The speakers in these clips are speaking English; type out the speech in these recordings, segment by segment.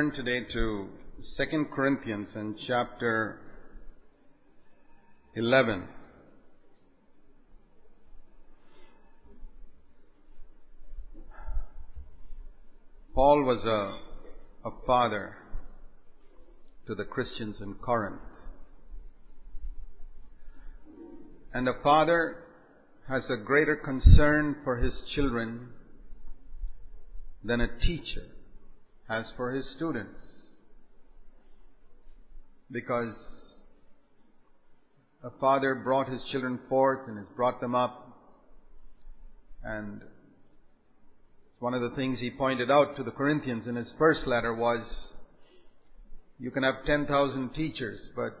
Turn today to 2 Corinthians and chapter 11. Paul was a, a father to the Christians in Corinth. And a father has a greater concern for his children than a teacher has for his students. Because a father brought his children forth and has brought them up. And one of the things he pointed out to the Corinthians in his first letter was, you can have 10,000 teachers, but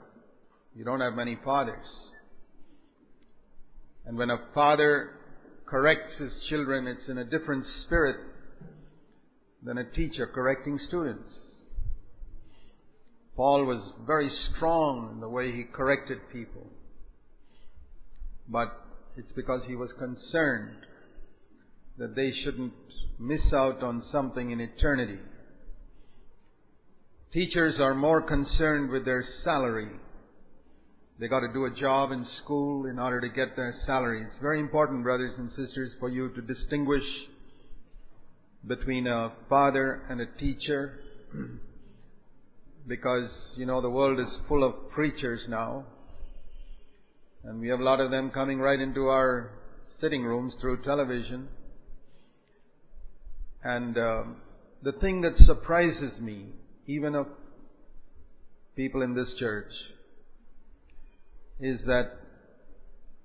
you don't have many fathers. And when a father corrects his children, it's in a different spirit than a teacher correcting students. Paul was very strong in the way he corrected people. But it's because he was concerned that they shouldn't miss out on something in eternity. Teachers are more concerned with their salary. They got to do a job in school in order to get their salary. It's very important, brothers and sisters, for you to distinguish between a father and a teacher because, you know, the world is full of preachers now. And we have a lot of them coming right into our sitting rooms through television. And um, the thing that surprises me, even of people in this church, is that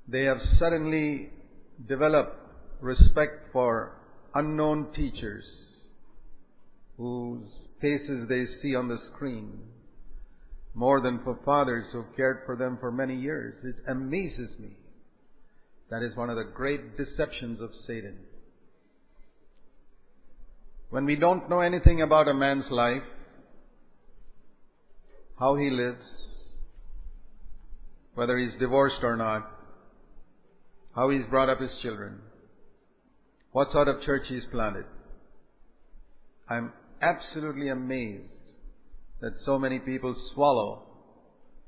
they have suddenly developed respect for unknown teachers whose faces they see on the screen more than for fathers who cared for them for many years. It amazes me. That is one of the great deceptions of Satan. When we don't know anything about a man's life, how he lives, whether he's divorced or not, how he's brought up his children, what sort of church he's planted. I'm absolutely amazed that so many people swallow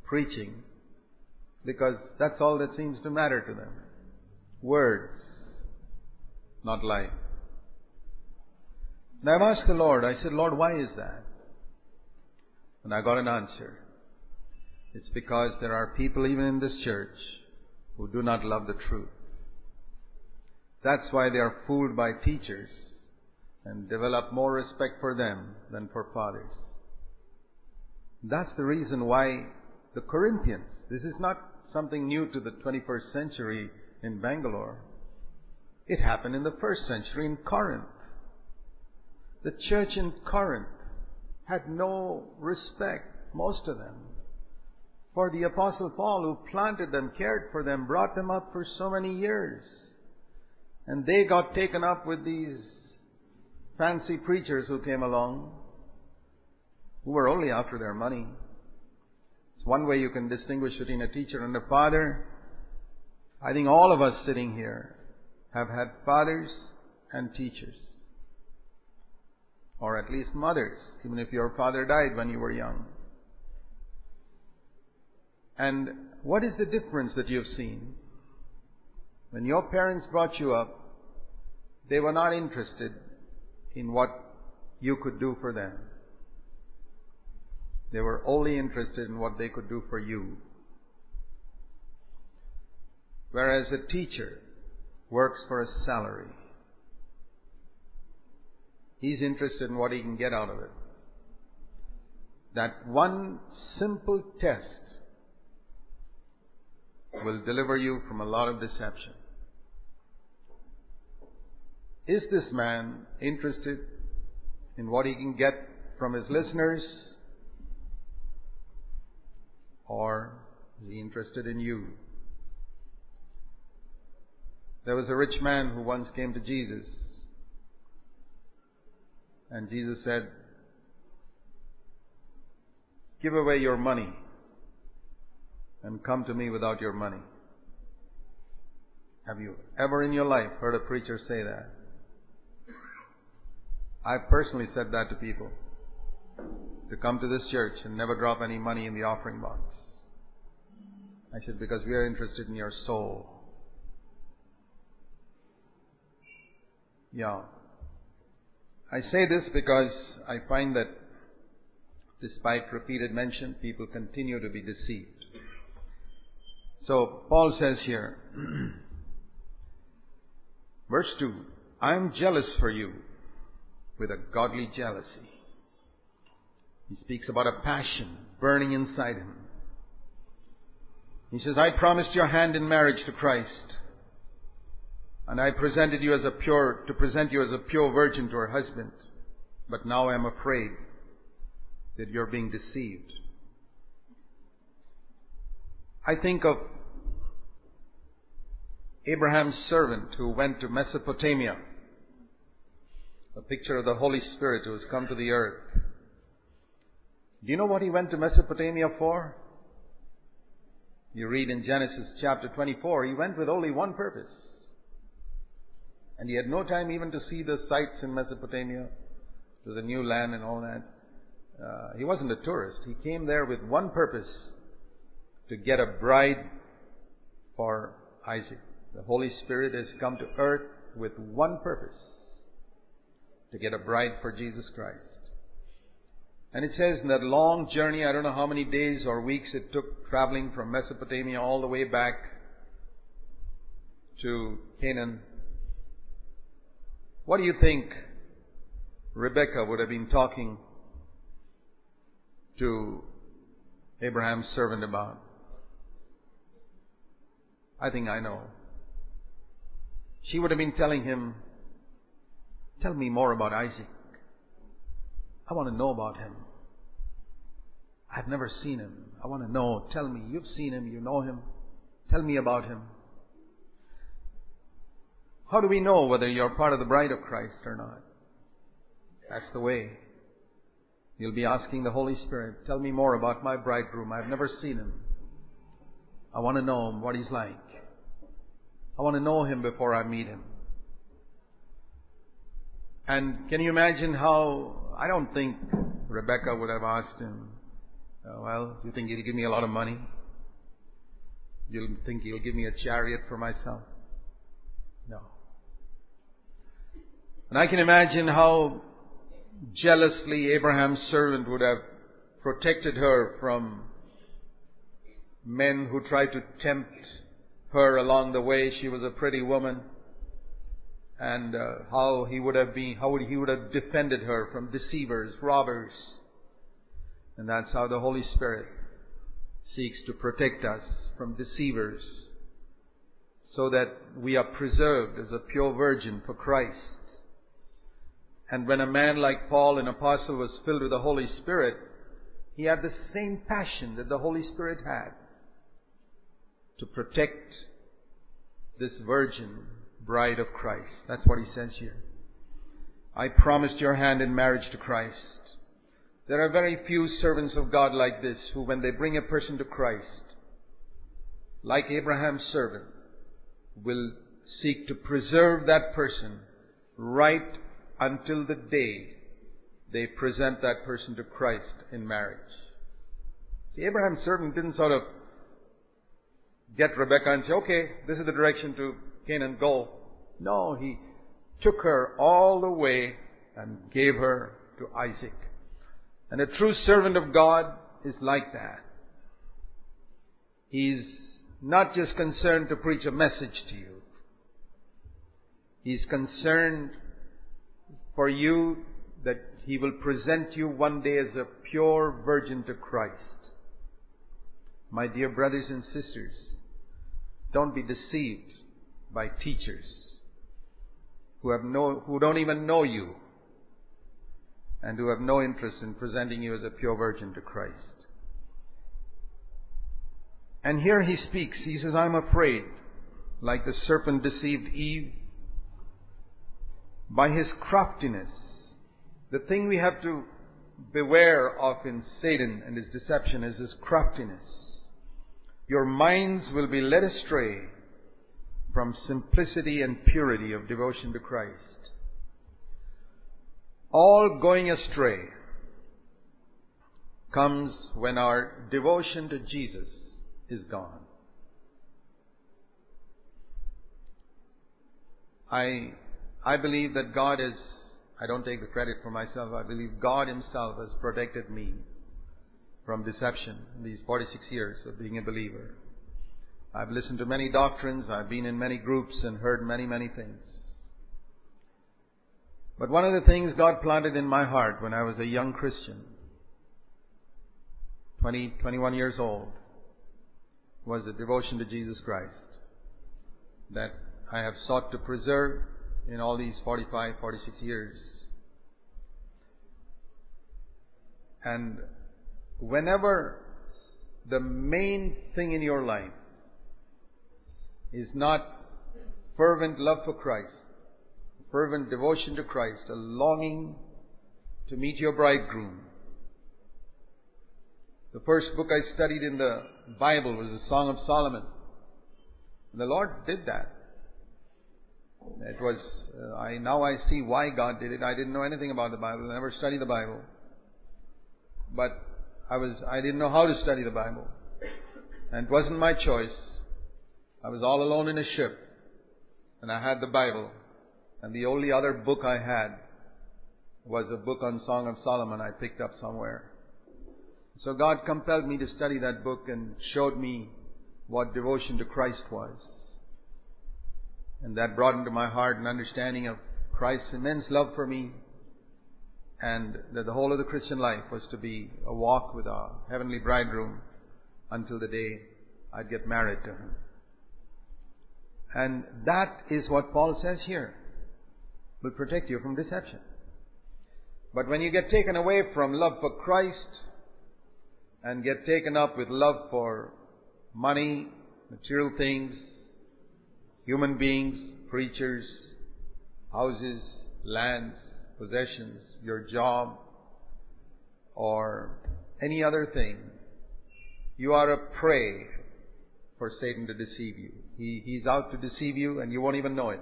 preaching because that's all that seems to matter to them. Words, not life. And I've asked the Lord, I said, Lord, why is that? And I got an answer. It's because there are people even in this church who do not love the truth. That's why they are fooled by teachers and develop more respect for them than for fathers. That's the reason why the Corinthians, this is not something new to the 21st century in Bangalore. It happened in the first century in Corinth. The church in Corinth had no respect most of them. For the Apostle Paul, who planted them, cared for them, brought them up for so many years. And they got taken up with these fancy preachers who came along, who were only after their money. It's one way you can distinguish between a teacher and a father. I think all of us sitting here have had fathers and teachers. Or at least mothers, even if your father died when you were young. And what is the difference that you've seen? When your parents brought you up, they were not interested in what you could do for them. They were only interested in what they could do for you. Whereas a teacher works for a salary. He's interested in what he can get out of it. That one simple test will deliver you from a lot of deception. Is this man interested in what he can get from his listeners? Or is he interested in you? There was a rich man who once came to Jesus. And Jesus said, Give away your money and come to me without your money. Have you ever in your life heard a preacher say that? I've personally said that to people. To come to this church and never drop any money in the offering box. I said, because we are interested in your soul. Yeah. I say this because I find that despite repeated mention, people continue to be deceived. So, Paul says here, verse 2, I am jealous for you with a godly jealousy. He speaks about a passion burning inside him. He says, I promised your hand in marriage to Christ. And I presented you as a pure, to present you as a pure virgin to her husband. But now I am afraid that you're being deceived. I think of Abraham's servant who went to Mesopotamia. A picture of the Holy Spirit who has come to the earth. Do you know what he went to Mesopotamia for? You read in Genesis chapter 24, he went with only one purpose. And he had no time even to see the sights in Mesopotamia, to the new land and all that. Uh, he wasn't a tourist. He came there with one purpose to get a bride for Isaac. The Holy Spirit has come to earth with one purpose to get a bride for Jesus Christ. And it says in that long journey, I don't know how many days or weeks it took traveling from Mesopotamia all the way back to Canaan. What do you think Rebecca would have been talking to Abraham's servant about? I think I know. She would have been telling him, Tell me more about Isaac. I want to know about him. I've never seen him. I want to know. Tell me. You've seen him. You know him. Tell me about him. How do we know whether you're part of the bride of Christ or not? That's the way. You'll be asking the Holy Spirit, tell me more about my bridegroom. I've never seen him. I want to know him, what he's like. I want to know him before I meet him. And can you imagine how, I don't think Rebecca would have asked him, oh, well, you think he'll give me a lot of money? You think he'll give me a chariot for myself? No. And I can imagine how jealously Abraham's servant would have protected her from men who tried to tempt her along the way. She was a pretty woman. And uh, how he would have been, how he would have defended her from deceivers, robbers. And that's how the Holy Spirit seeks to protect us from deceivers so that we are preserved as a pure virgin for Christ. And when a man like Paul, an apostle, was filled with the Holy Spirit, He had the same passion that the Holy Spirit had to protect this virgin bride of Christ. That's what he says here. I promised your hand in marriage to Christ. There are very few servants of God like this who, when they bring a person to Christ, like Abraham's servant, will seek to preserve that person right until the day they present that person to Christ in marriage. See, Abraham's servant didn't sort of get Rebecca and say, okay, this is the direction to Canaan, go. No, he took her all the way and gave her to Isaac. And a true servant of God is like that. He's not just concerned to preach a message to you. He's concerned for you that he will present you one day as a pure virgin to Christ. My dear brothers and sisters, don't be deceived by teachers who have no, who don't even know you and who have no interest in presenting you as a pure virgin to Christ. And here he speaks. He says, I'm afraid, like the serpent deceived Eve, by his craftiness. The thing we have to beware of in Satan and his deception is his craftiness. Your minds will be led astray from simplicity and purity of devotion to Christ. All going astray comes when our devotion to Jesus is gone. I, I believe that God is, I don't take the credit for myself, I believe God Himself has protected me from deception in these 46 years of being a believer. I've listened to many doctrines, I've been in many groups and heard many, many things. But one of the things God planted in my heart when I was a young Christian, 20, 21 years old, was a devotion to Jesus Christ that I have sought to preserve in all these 45, 46 years. And whenever the main thing in your life is not fervent love for Christ, fervent devotion to Christ, a longing to meet your bridegroom. The first book I studied in the Bible was the Song of Solomon. And the Lord did that. It was, uh, I, now I see why God did it. I didn't know anything about the Bible. I never studied the Bible. But I was, I didn't know how to study the Bible. And it wasn't my choice. I was all alone in a ship. And I had the Bible. And the only other book I had was a book on Song of Solomon I picked up somewhere. So God compelled me to study that book and showed me what devotion to Christ was. And that brought into my heart an understanding of Christ's immense love for me and that the whole of the Christian life was to be a walk with our heavenly bridegroom until the day I'd get married to him. And that is what Paul says here. Will protect you from deception. But when you get taken away from love for Christ and get taken up with love for money, material things, human beings, preachers, houses, lands, possessions, your job, or any other thing, you are a prey for Satan to deceive you. He, he's out to deceive you and you won't even know it.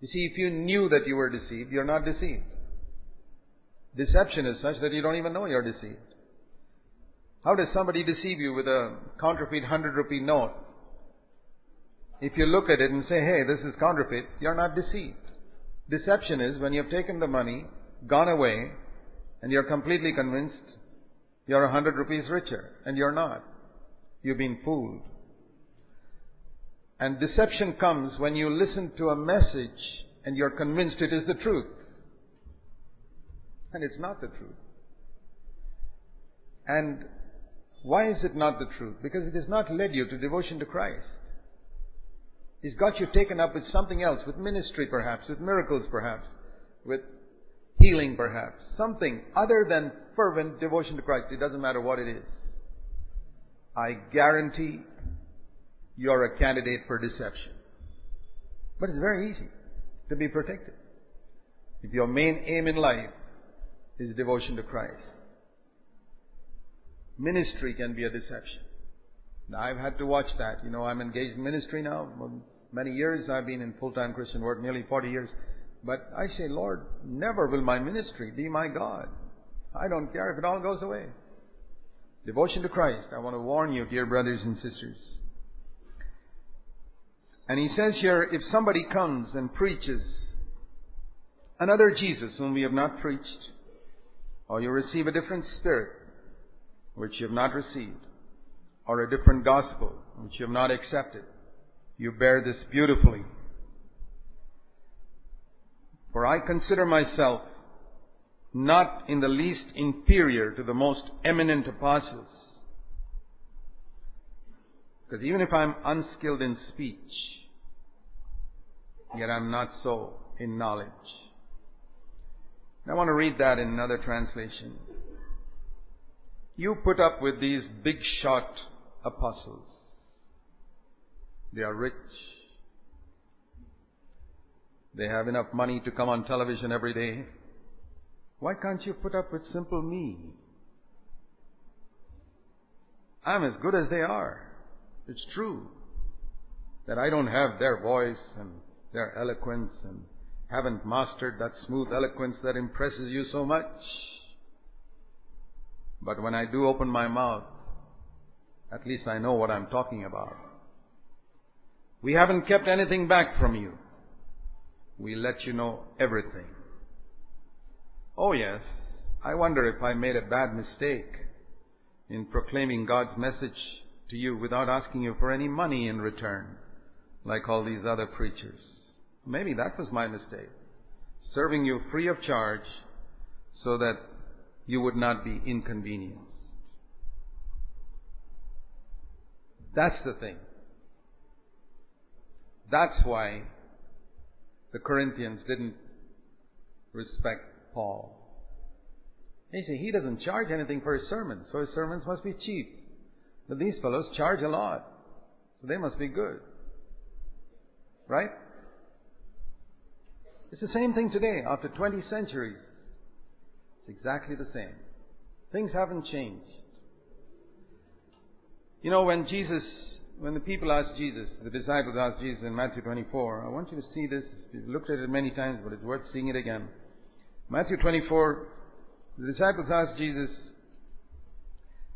You see, if you knew that you were deceived, you're not deceived. Deception is such that you don't even know you're deceived. How does somebody deceive you with a counterfeit hundred rupee note? If you look at it and say, hey, this is counterfeit, you're not deceived. Deception is when you've taken the money, gone away, and you're completely convinced you're a hundred rupees richer, and you're not. You've been fooled. And deception comes when you listen to a message and you're convinced it is the truth. And it's not the truth. And why is it not the truth? Because it has not led you to devotion to Christ. It's got you taken up with something else, with ministry perhaps, with miracles perhaps, with healing perhaps, something other than fervent devotion to Christ. It doesn't matter what it is. I guarantee you're a candidate for deception. But it's very easy to be protected. If your main aim in life is devotion to Christ, ministry can be a deception. Now, I've had to watch that. You know, I'm engaged in ministry now. Many years I've been in full-time Christian work, nearly 40 years. But I say, Lord, never will my ministry be my God. I don't care if it all goes away. Devotion to Christ. I want to warn you, dear brothers and sisters. And he says here, if somebody comes and preaches another Jesus whom we have not preached, or you receive a different spirit which you have not received, or a different gospel which you have not accepted, you bear this beautifully. For I consider myself not in the least inferior to the most eminent apostles. Because even if I'm unskilled in speech, yet I'm not so in knowledge. I want to read that in another translation. You put up with these big shot apostles. They are rich. They have enough money to come on television every day. Why can't you put up with simple me? I'm as good as they are. It's true that I don't have their voice and their eloquence and haven't mastered that smooth eloquence that impresses you so much. But when I do open my mouth, at least I know what I'm talking about. We haven't kept anything back from you. We let you know everything. Oh yes, I wonder if I made a bad mistake in proclaiming God's message to you without asking you for any money in return, like all these other preachers. Maybe that was my mistake. Serving you free of charge so that you would not be inconvenienced. That's the thing. That's why the Corinthians didn't respect Paul. They say he doesn't charge anything for his sermons, so his sermons must be cheap. But these fellows charge a lot, so they must be good. Right? It's the same thing today, after 20 centuries. It's exactly the same. Things haven't changed. You know, when Jesus, when the people asked Jesus, the disciples asked Jesus in Matthew 24, I want you to see this. We've looked at it many times, but it's worth seeing it again. Matthew 24, the disciples asked Jesus,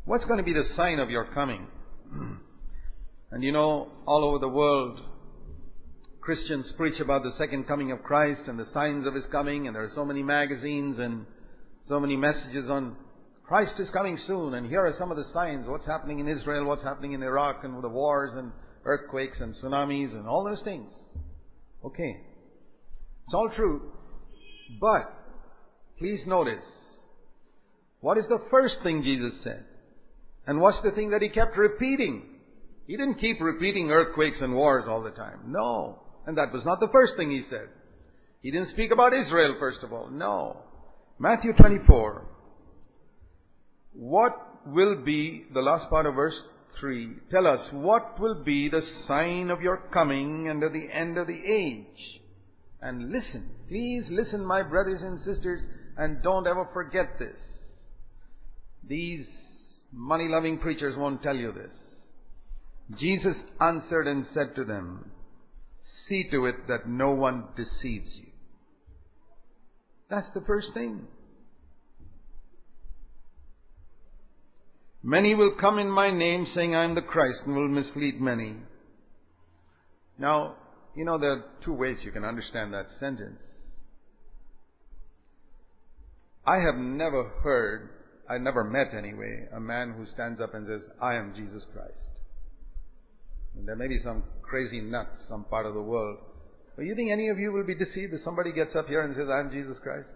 What's going to be the sign of your coming? and you know, all over the world, Christians preach about the second coming of Christ and the signs of His coming, and there are so many magazines and so many messages on Christ is coming soon, and here are some of the signs, what's happening in Israel, what's happening in Iraq, and the wars and earthquakes and tsunamis and all those things. Okay. It's all true. But, please notice, what is the first thing Jesus said? And what's the thing that He kept repeating? He didn't keep repeating earthquakes and wars all the time. No. And that was not the first thing he said. He didn't speak about Israel, first of all. No. Matthew 24. What will be, the last part of verse 3, tell us, what will be the sign of your coming and of the end of the age? And listen, please listen, my brothers and sisters, and don't ever forget this. These money loving preachers won't tell you this. Jesus answered and said to them, See to it that no one deceives you. That's the first thing. Many will come in my name saying I am the Christ and will mislead many. Now, you know, there are two ways you can understand that sentence. I have never heard, I never met anyway, a man who stands up and says, I am Jesus Christ. And there may be some crazy nut, some part of the world. But you think any of you will be deceived if somebody gets up here and says, I'm Jesus Christ?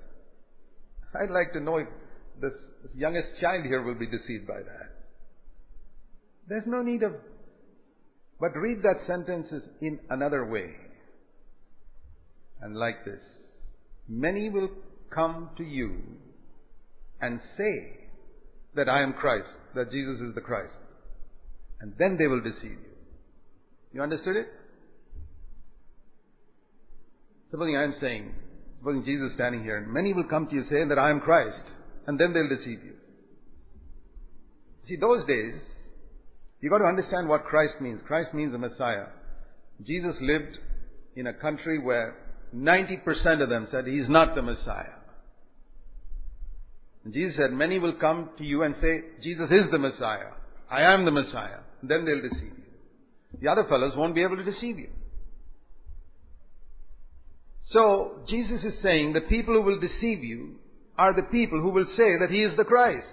I'd like to know if this, this youngest child here will be deceived by that. There's no need of, but read that sentence in another way. And like this. Many will come to you and say that I am Christ, that Jesus is the Christ. And then they will deceive you. You understood it? Supposing I am saying, supposing Jesus is standing here, and many will come to you saying that I am Christ, and then they'll deceive you. See, those days, you've got to understand what Christ means. Christ means the Messiah. Jesus lived in a country where 90% of them said he's not the Messiah. And Jesus said, many will come to you and say, Jesus is the Messiah. I am the Messiah. Then they'll deceive you. The other fellows won't be able to deceive you. So, Jesus is saying the people who will deceive you are the people who will say that He is the Christ.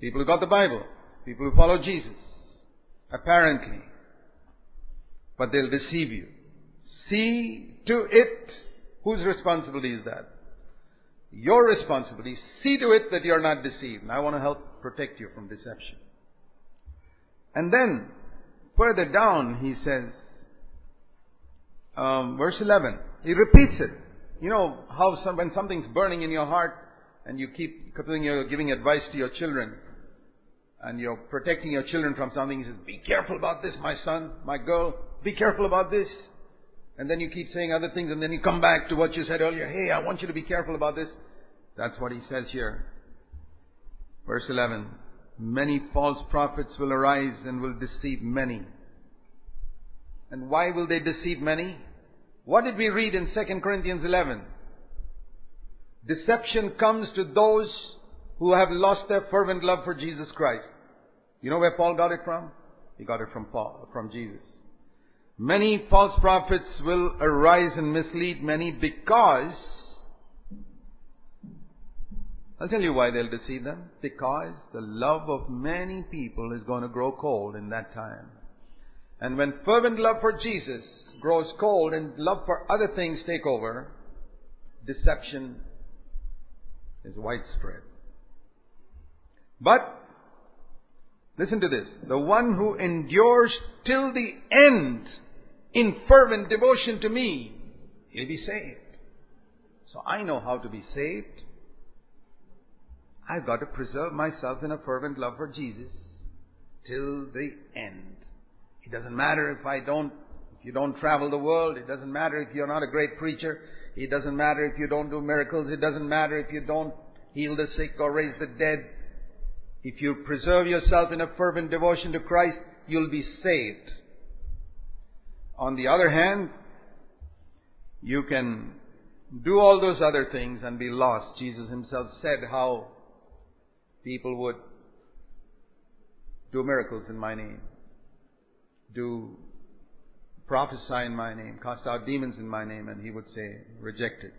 People who got the Bible. People who follow Jesus. Apparently. But they'll deceive you. See to it. Whose responsibility is that? Your responsibility. See to it that you're not deceived. And I want to help protect you from deception. And then, further down, he says, um, verse 11, he repeats it. You know how some, when something's burning in your heart and you keep you're giving advice to your children and you're protecting your children from something, he says, be careful about this, my son, my girl, be careful about this. And then you keep saying other things and then you come back to what you said earlier. Hey, I want you to be careful about this. That's what he says here. Verse 11. Many false prophets will arise and will deceive many. And why will they deceive many? What did we read in 2 Corinthians 11? Deception comes to those who have lost their fervent love for Jesus Christ. You know where Paul got it from? He got it from Paul, from Jesus. Many false prophets will arise and mislead many because I'll tell you why they'll deceive them. Because the love of many people is going to grow cold in that time. And when fervent love for Jesus grows cold and love for other things take over, deception is widespread. But, listen to this. The one who endures till the end in fervent devotion to me, he'll be saved. So I know how to be saved. I've got to preserve myself in a fervent love for Jesus till the end. It doesn't matter if I don't, if you don't travel the world. It doesn't matter if you're not a great preacher. It doesn't matter if you don't do miracles. It doesn't matter if you don't heal the sick or raise the dead. If you preserve yourself in a fervent devotion to Christ, you'll be saved. On the other hand, you can do all those other things and be lost. Jesus himself said how people would do miracles in my name, do prophesy in my name, cast out demons in my name, and he would say, rejected.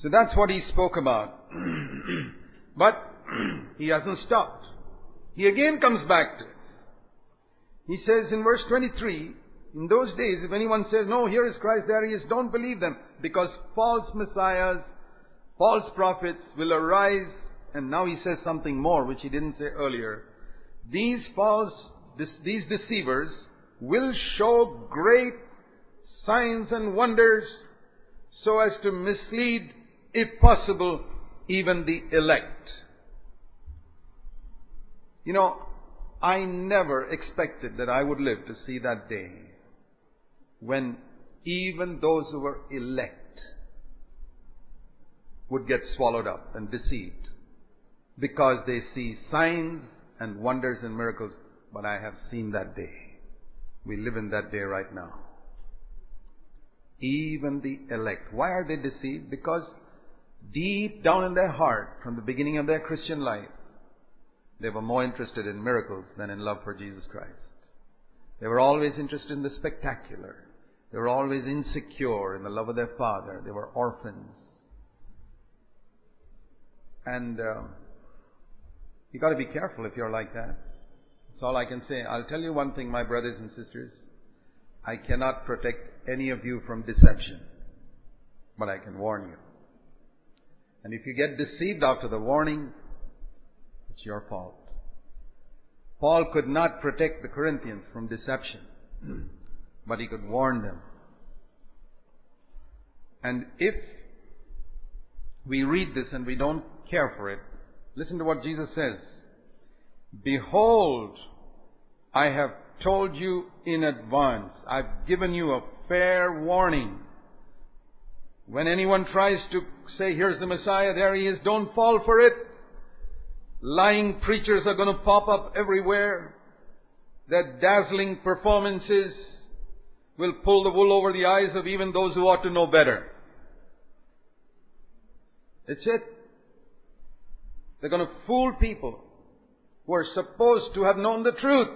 So that's what he spoke about. but he hasn't stopped. He again comes back to it. He says in verse 23, in those days, if anyone says, no, here is Christ, there he is, don't believe them, because false messiahs, false prophets will arise and now he says something more which he didn't say earlier. These false, these deceivers will show great signs and wonders so as to mislead, if possible, even the elect. You know, I never expected that I would live to see that day when even those who were elect would get swallowed up and deceived because they see signs and wonders and miracles, but I have seen that day. We live in that day right now. Even the elect. Why are they deceived? Because deep down in their heart, from the beginning of their Christian life, they were more interested in miracles than in love for Jesus Christ. They were always interested in the spectacular. They were always insecure in the love of their father. They were orphans. And uh, you got to be careful if you're like that. That's all I can say. I'll tell you one thing, my brothers and sisters. I cannot protect any of you from deception, but I can warn you. And if you get deceived after the warning, it's your fault. Paul could not protect the Corinthians from deception, but he could warn them. And if we read this and we don't care for it, listen to what Jesus says. Behold, I have told you in advance. I've given you a fair warning. When anyone tries to say, here's the Messiah, there he is, don't fall for it. Lying preachers are going to pop up everywhere. Their dazzling performances will pull the wool over the eyes of even those who ought to know better. It's it. They're going to fool people who are supposed to have known the truth.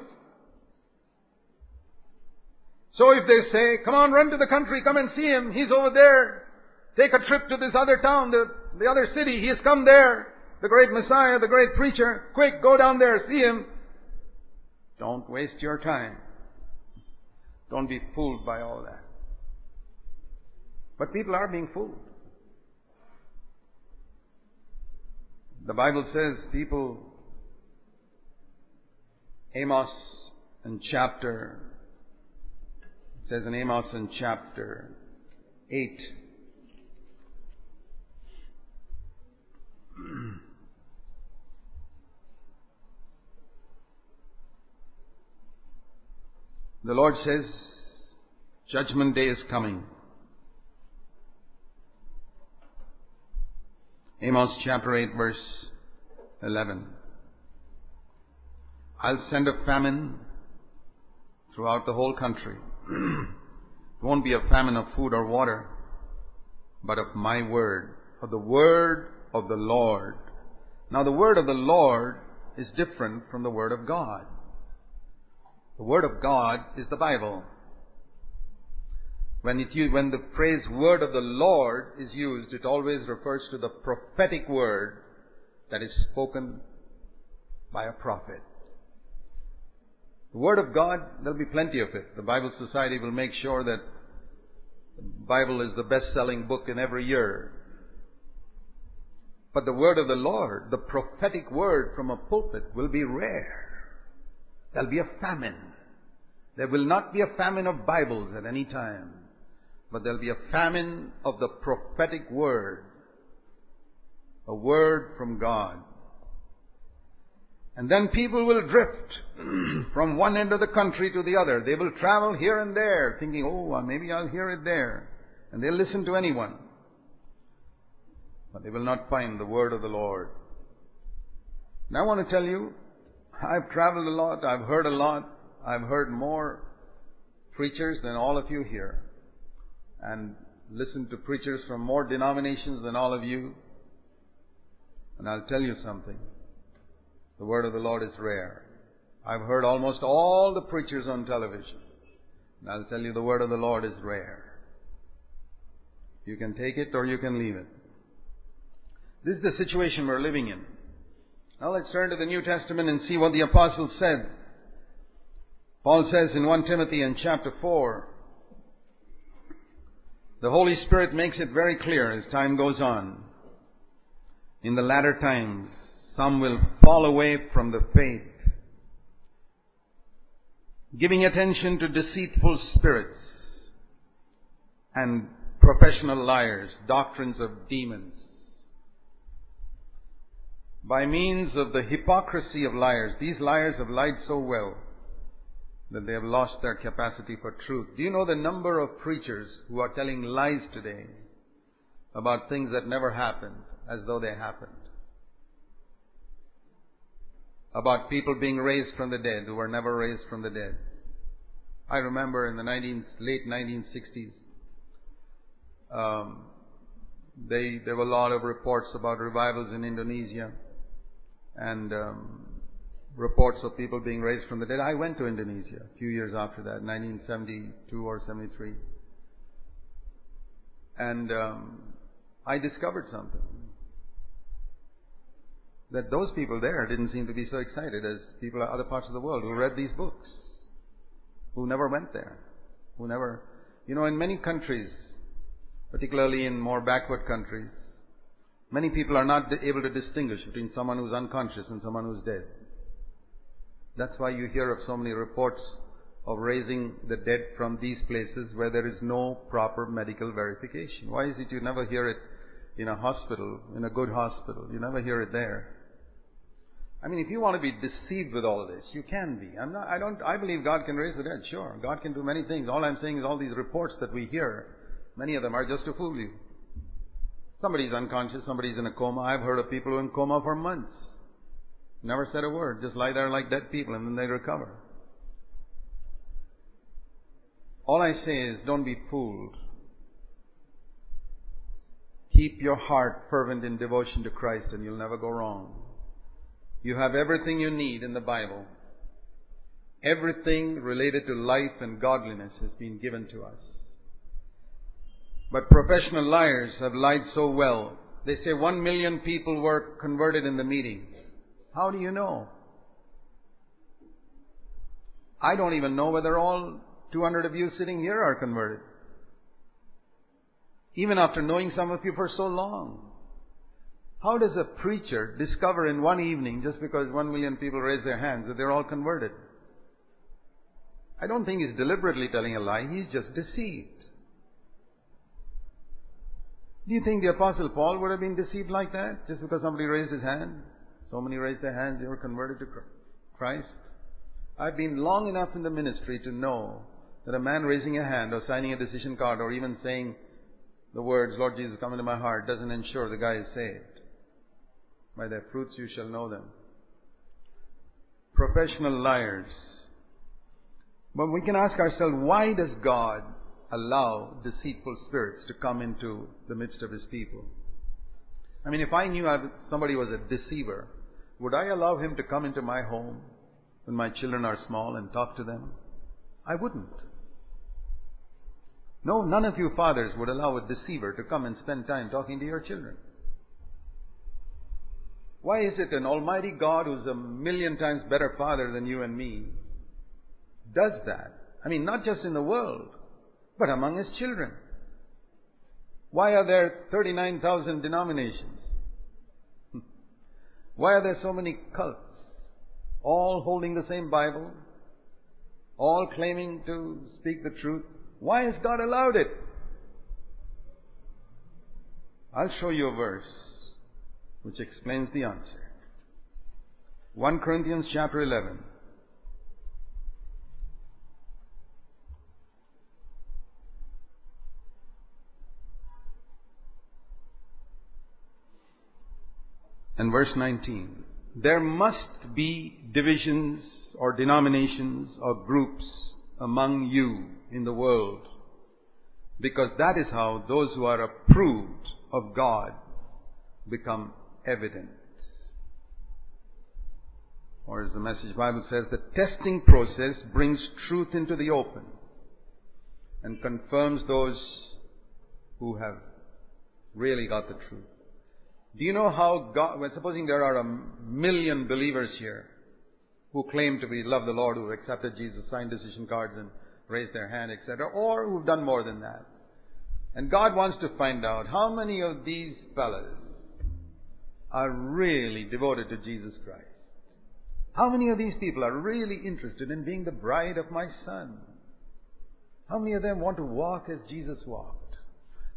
So if they say, come on, run to the country, come and see him, he's over there. Take a trip to this other town, the, the other city, he has come there. The great Messiah, the great preacher, quick, go down there, see him. Don't waste your time. Don't be fooled by all that. But people are being fooled. The Bible says people, Amos in chapter, it says in Amos in chapter 8, The Lord says, Judgment day is coming. Amos chapter 8 verse 11. I'll send a famine throughout the whole country. it won't be a famine of food or water, but of my word, of the word of the Lord. Now the word of the Lord is different from the word of God. The Word of God is the Bible. When, it, when the phrase Word of the Lord is used, it always refers to the prophetic word that is spoken by a prophet. The Word of God, there'll be plenty of it. The Bible Society will make sure that the Bible is the best-selling book in every year. But the Word of the Lord, the prophetic word from a pulpit will be rare. There'll be a famine. There will not be a famine of Bibles at any time, but there'll be a famine of the prophetic word. A word from God. And then people will drift from one end of the country to the other. They will travel here and there, thinking, oh, uh, maybe I'll hear it there. And they'll listen to anyone. But they will not find the word of the Lord. Now I want to tell you, I've traveled a lot, I've heard a lot, I've heard more preachers than all of you here, and listened to preachers from more denominations than all of you. And I'll tell you something. The word of the Lord is rare. I've heard almost all the preachers on television. And I'll tell you the word of the Lord is rare. You can take it or you can leave it. This is the situation we're living in. Now let's turn to the New Testament and see what the apostles said. Paul says in 1 Timothy in chapter 4, the Holy Spirit makes it very clear as time goes on. In the latter times, some will fall away from the faith, giving attention to deceitful spirits and professional liars, doctrines of demons by means of the hypocrisy of liars. These liars have lied so well that they have lost their capacity for truth. Do you know the number of preachers who are telling lies today about things that never happened as though they happened? About people being raised from the dead who were never raised from the dead. I remember in the 19, late 1960s, um, they, there were a lot of reports about revivals in Indonesia and um, reports of people being raised from the dead. I went to Indonesia a few years after that, 1972 or 73. And um, I discovered something. That those people there didn't seem to be so excited as people at other parts of the world who read these books, who never went there, who never, you know, in many countries, particularly in more backward countries, Many people are not able to distinguish between someone who's unconscious and someone who's dead. That's why you hear of so many reports of raising the dead from these places where there is no proper medical verification? Why is it you never hear it in a hospital, in a good hospital? You never hear it there. I mean, if you want to be deceived with all this, you can be. I'm not, I don't, I believe God can raise the dead, sure. God can do many things. All I'm saying is all these reports that we hear, many of them are just to fool you. Somebody's unconscious, somebody's in a coma. I've heard of people who are in coma for months. Never said a word, just lie there like dead people and then they recover. All I say is don't be fooled. Keep your heart fervent in devotion to Christ and you'll never go wrong. You have everything you need in the Bible. Everything related to life and godliness has been given to us. But professional liars have lied so well. They say one million people were converted in the meeting. How do you know? I don't even know whether all 200 of you sitting here are converted. Even after knowing some of you for so long. How does a preacher discover in one evening, just because one million people raise their hands, that they're all converted? I don't think he's deliberately telling a lie, he's just deceived. Do you think the Apostle Paul would have been deceived like that, just because somebody raised his hand? So many raised their hands, they were converted to Christ. I've been long enough in the ministry to know that a man raising a hand or signing a decision card or even saying the words, Lord Jesus, come into my heart, doesn't ensure the guy is saved. By their fruits you shall know them. Professional liars. But we can ask ourselves, why does God allow deceitful spirits to come into the midst of His people? I mean, if I knew somebody was a deceiver, would I allow him to come into my home when my children are small and talk to them? I wouldn't. No, none of you fathers would allow a deceiver to come and spend time talking to your children. Why is it an almighty God who's a million times better father than you and me does that? I mean, not just in the world, but among his children. Why are there 39,000 denominations? Why are there so many cults? All holding the same Bible? All claiming to speak the truth? Why has God allowed it? I'll show you a verse which explains the answer. 1 Corinthians chapter 11. And verse 19. There must be divisions or denominations or groups among you in the world because that is how those who are approved of God become evident. Or as the Message Bible says, the testing process brings truth into the open and confirms those who have really got the truth. Do you know how God, well, supposing there are a million believers here who claim to be love the Lord, who have accepted Jesus, signed decision cards and raised their hand, etc., or who've done more than that. And God wants to find out how many of these fellas are really devoted to Jesus Christ. How many of these people are really interested in being the bride of my son? How many of them want to walk as Jesus walked?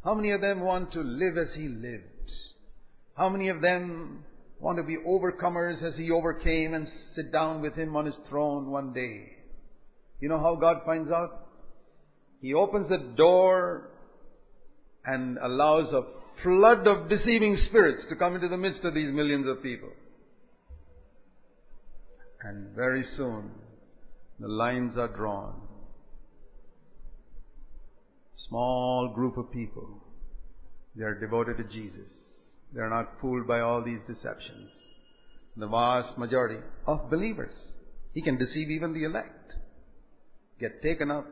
How many of them want to live as he lived? How many of them want to be overcomers as he overcame and sit down with him on his throne one day? You know how God finds out? He opens the door and allows a flood of deceiving spirits to come into the midst of these millions of people. And very soon, the lines are drawn. Small group of people. They are devoted to Jesus. They are not fooled by all these deceptions. The vast majority of believers. He can deceive even the elect. Get taken up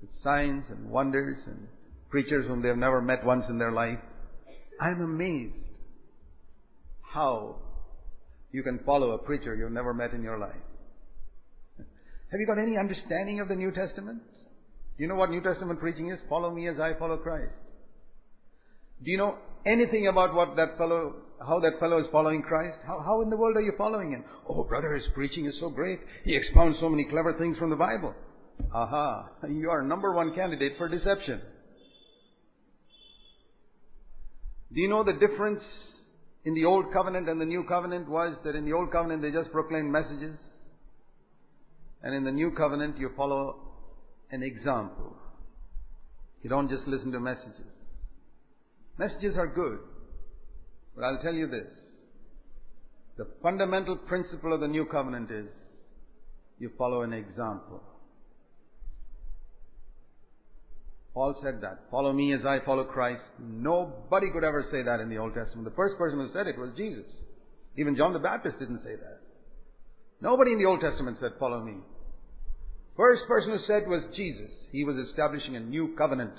with signs and wonders and preachers whom they have never met once in their life. I'm amazed how you can follow a preacher you've never met in your life. Have you got any understanding of the New Testament? Do you know what New Testament preaching is? Follow me as I follow Christ. Do you know anything about what that fellow, how that fellow is following Christ? How, how in the world are you following him? Oh, brother, his preaching is so great. He expounds so many clever things from the Bible. Aha, you are number one candidate for deception. Do you know the difference in the Old Covenant and the New Covenant was that in the Old Covenant they just proclaimed messages, and in the New Covenant you follow an example. You don't just listen to messages. Messages are good, but I'll tell you this. The fundamental principle of the New Covenant is you follow an example. Paul said that. Follow me as I follow Christ. Nobody could ever say that in the Old Testament. The first person who said it was Jesus. Even John the Baptist didn't say that. Nobody in the Old Testament said, follow me. First person who said was Jesus. He was establishing a new covenant.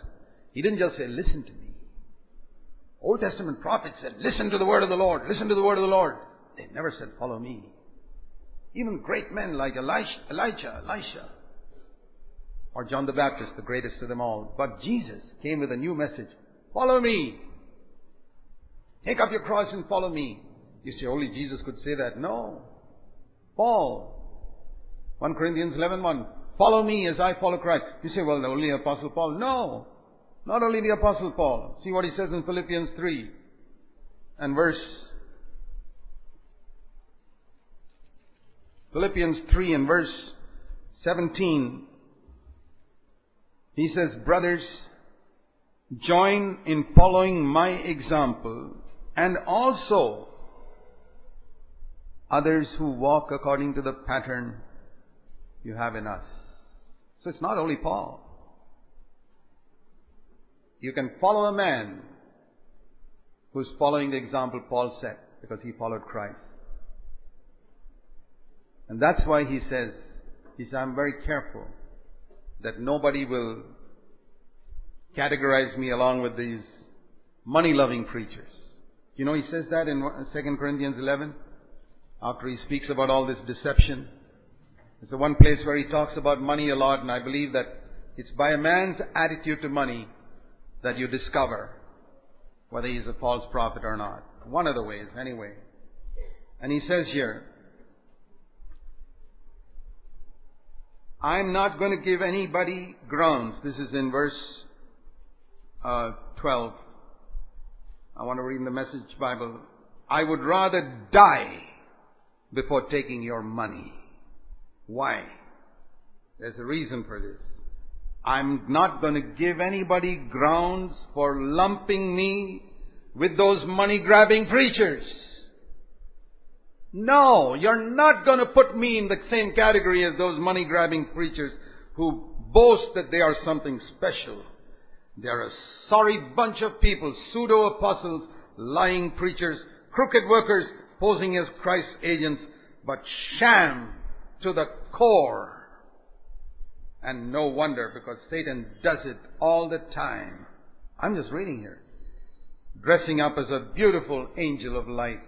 He didn't just say, listen to me. Old Testament prophets said, listen to the word of the Lord, listen to the word of the Lord. They never said, follow me. Even great men like Elisha, Elijah, Elisha, or John the Baptist, the greatest of them all. But Jesus came with a new message. Follow me. Take up your cross and follow me. You say only Jesus could say that. No. Paul. 1 Corinthians 11.1, 1. Follow me as I follow Christ. You say, well, the only Apostle Paul. No. Not only the Apostle Paul. See what he says in Philippians 3 and verse Philippians 3 and verse 17. He says, Brothers, join in following my example and also others who walk according to the pattern you have in us. So it's not only Paul. You can follow a man who's following the example Paul set because he followed Christ. And that's why he says, he says, I'm very careful that nobody will categorize me along with these money-loving preachers. You know, he says that in 2 Corinthians 11, after he speaks about all this deception. It's the one place where he talks about money a lot, and I believe that it's by a man's attitude to money that you discover whether he's a false prophet or not. One of the ways, anyway. And he says here, I'm not going to give anybody grounds. This is in verse uh, 12. I want to read in the Message Bible. I would rather die before taking your money. Why? There's a reason for this. I'm not going to give anybody grounds for lumping me with those money grabbing preachers. No, you're not going to put me in the same category as those money grabbing preachers who boast that they are something special. They're a sorry bunch of people, pseudo apostles, lying preachers, crooked workers posing as Christ's agents, but sham to the core. And no wonder because Satan does it all the time. I'm just reading here. Dressing up as a beautiful angel of light.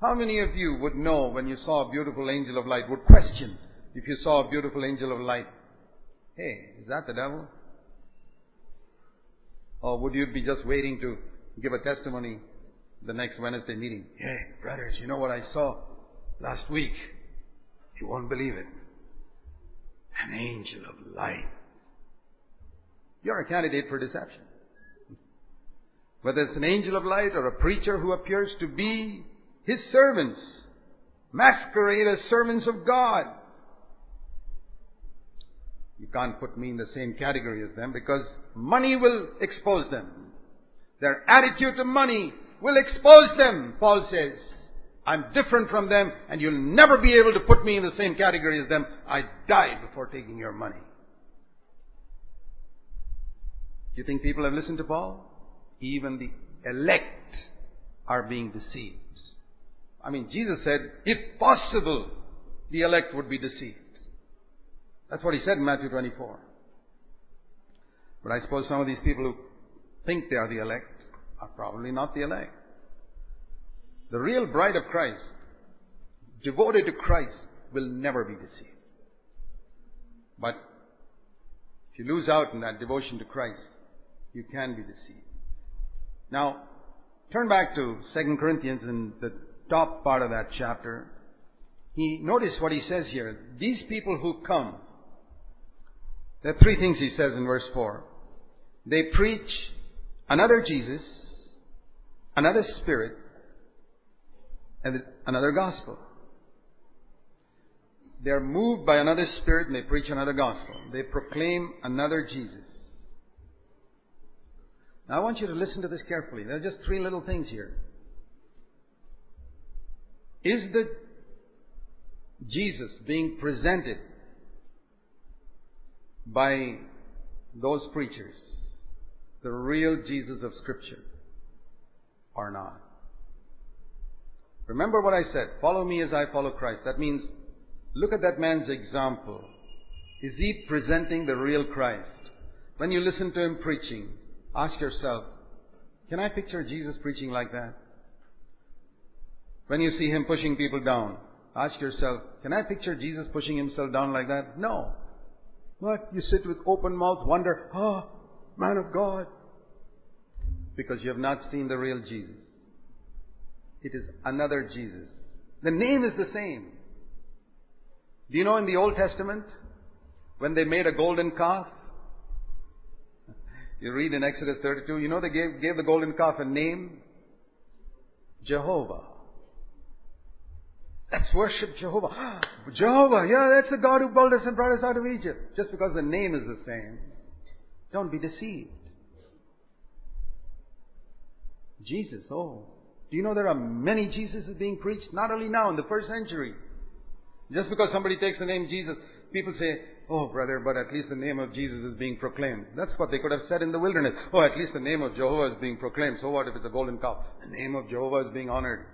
How many of you would know when you saw a beautiful angel of light, would question if you saw a beautiful angel of light? Hey, is that the devil? Or would you be just waiting to give a testimony the next Wednesday meeting? Hey, brothers, you know what I saw last week? You won't believe it. An angel of light. You're a candidate for deception. Whether it's an angel of light or a preacher who appears to be his servants masquerade as servants of God. You can't put me in the same category as them because money will expose them. Their attitude to money will expose them, Paul says. I'm different from them and you'll never be able to put me in the same category as them. I died before taking your money. Do you think people have listened to Paul? Even the elect are being deceived. I mean, Jesus said, if possible, the elect would be deceived. That's what he said in Matthew 24. But I suppose some of these people who think they are the elect are probably not the elect. The real bride of Christ, devoted to Christ, will never be deceived. But if you lose out in that devotion to Christ, you can be deceived. Now, turn back to 2 Corinthians in the top part of that chapter. He notice what he says here. These people who come There are three things he says in verse 4. They preach another Jesus, another Spirit, and another gospel. They are moved by another Spirit and they preach another gospel. They proclaim another Jesus. Now I want you to listen to this carefully. There are just three little things here. Is the Jesus being presented by those preachers the real Jesus of Scripture or not? Remember what I said. Follow me as I follow Christ. That means look at that man's example. Is he presenting the real Christ? When you listen to him preaching, ask yourself, can I picture Jesus preaching like that? When you see him pushing people down, ask yourself, can I picture Jesus pushing himself down like that? No. What? You sit with open mouth, wonder, oh, man of God. Because you have not seen the real Jesus. It is another Jesus. The name is the same. Do you know in the Old Testament, when they made a golden calf, you read in Exodus 32, you know they gave, gave the golden calf a name? Jehovah. Let's worship Jehovah. Jehovah, yeah, that's the God who built us and brought us out of Egypt. Just because the name is the same. Don't be deceived. Jesus, oh. Do you know there are many Jesuses being preached? Not only now, in the first century. Just because somebody takes the name Jesus, people say, Oh, brother, but at least the name of Jesus is being proclaimed. That's what they could have said in the wilderness. Oh, at least the name of Jehovah is being proclaimed. So what if it's a golden calf? The name of Jehovah is being honored.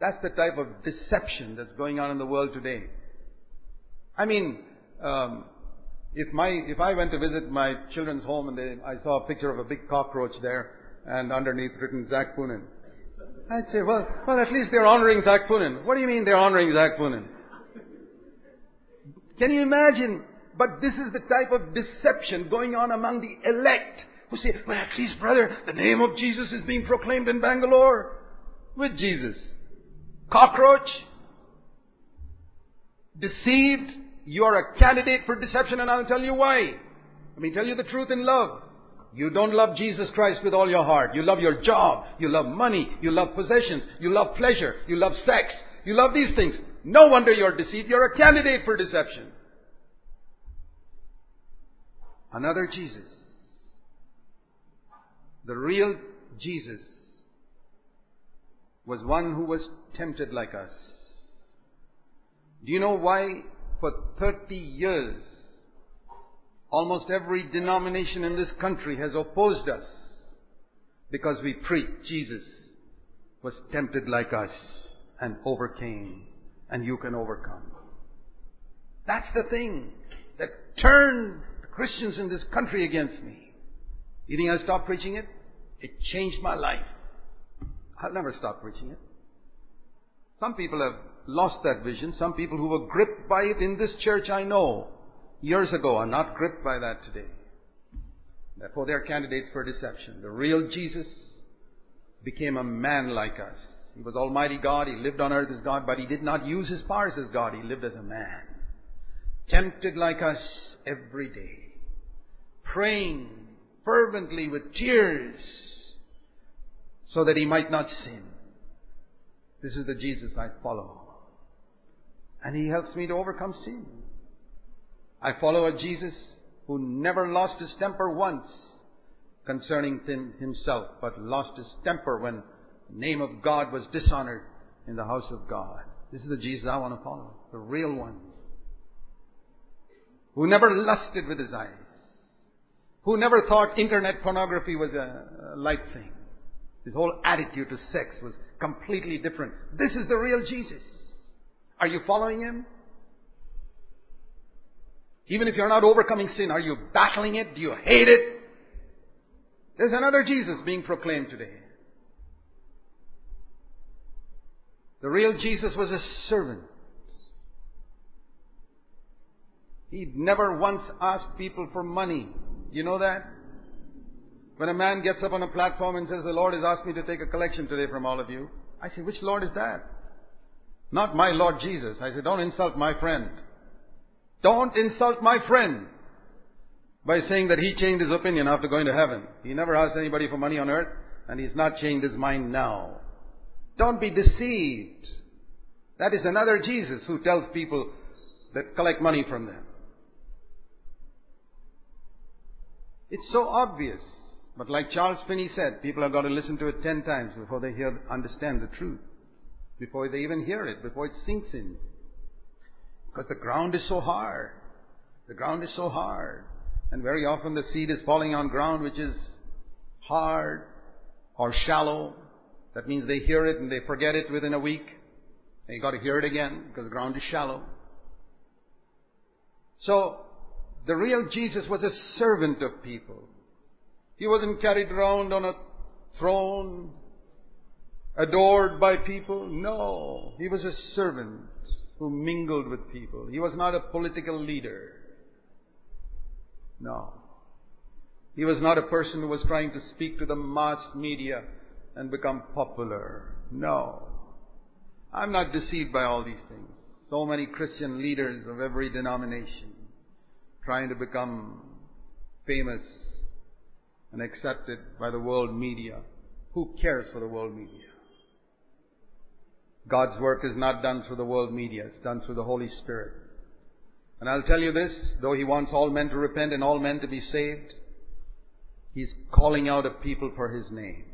That's the type of deception that's going on in the world today. I mean, um, if my if I went to visit my children's home and they, I saw a picture of a big cockroach there and underneath written Zac Poonen, I'd say, well, well, at least they're honoring Zac Poonen. What do you mean they're honoring Zac Poonen? Can you imagine but this is the type of deception going on among the elect who say, well, at least, brother, the name of Jesus is being proclaimed in Bangalore with Jesus. Cockroach? Deceived? You are a candidate for deception and I'll tell you why. Let me tell you the truth in love. You don't love Jesus Christ with all your heart. You love your job. You love money. You love possessions. You love pleasure. You love sex. You love these things. No wonder you're deceived. You're a candidate for deception. Another Jesus. The real Jesus was one who was tempted like us. Do you know why for 30 years almost every denomination in this country has opposed us? Because we preach Jesus was tempted like us and overcame and you can overcome. That's the thing that turned Christians in this country against me. You think I stopped preaching it? It changed my life. I'll never stop preaching it. Some people have lost that vision. Some people who were gripped by it in this church I know years ago are not gripped by that today. Therefore they're candidates for deception. The real Jesus became a man like us. He was Almighty God. He lived on earth as God, but He did not use His powers as God. He lived as a man. Tempted like us every day praying fervently with tears so that he might not sin. This is the Jesus I follow. And he helps me to overcome sin. I follow a Jesus who never lost his temper once concerning himself, but lost his temper when the name of God was dishonored in the house of God. This is the Jesus I want to follow, the real one, who never lusted with his eyes, who never thought internet pornography was a light thing. His whole attitude to sex was completely different. This is the real Jesus. Are you following him? Even if you're not overcoming sin, are you battling it? Do you hate it? There's another Jesus being proclaimed today. The real Jesus was a servant. He never once asked people for money. You know that? When a man gets up on a platform and says, the Lord has asked me to take a collection today from all of you, I say, which Lord is that? Not my Lord Jesus. I say, don't insult my friend. Don't insult my friend. by saying that he changed his opinion after going to heaven. He never asked anybody for money on earth, and he's not changed his mind now. Don't be deceived. That is another Jesus who tells people that collect money from them. It's so obvious. But like Charles Finney said, people have got to listen to it ten times before they hear, understand the truth. Before they even hear it, before it sinks in. Because the ground is so hard. The ground is so hard. And very often the seed is falling on ground which is hard or shallow. That means they hear it and they forget it within a week. And you got to hear it again because the ground is shallow. So, the real Jesus was a servant of people. He wasn't carried around on a throne, adored by people. No, he was a servant who mingled with people. He was not a political leader. No. He was not a person who was trying to speak to the mass media and become popular. No. I'm not deceived by all these things. So many Christian leaders of every denomination trying to become famous and accepted by the world media. Who cares for the world media? God's work is not done through the world media, it's done through the Holy Spirit. And I'll tell you this, though He wants all men to repent and all men to be saved, He's calling out a people for His name.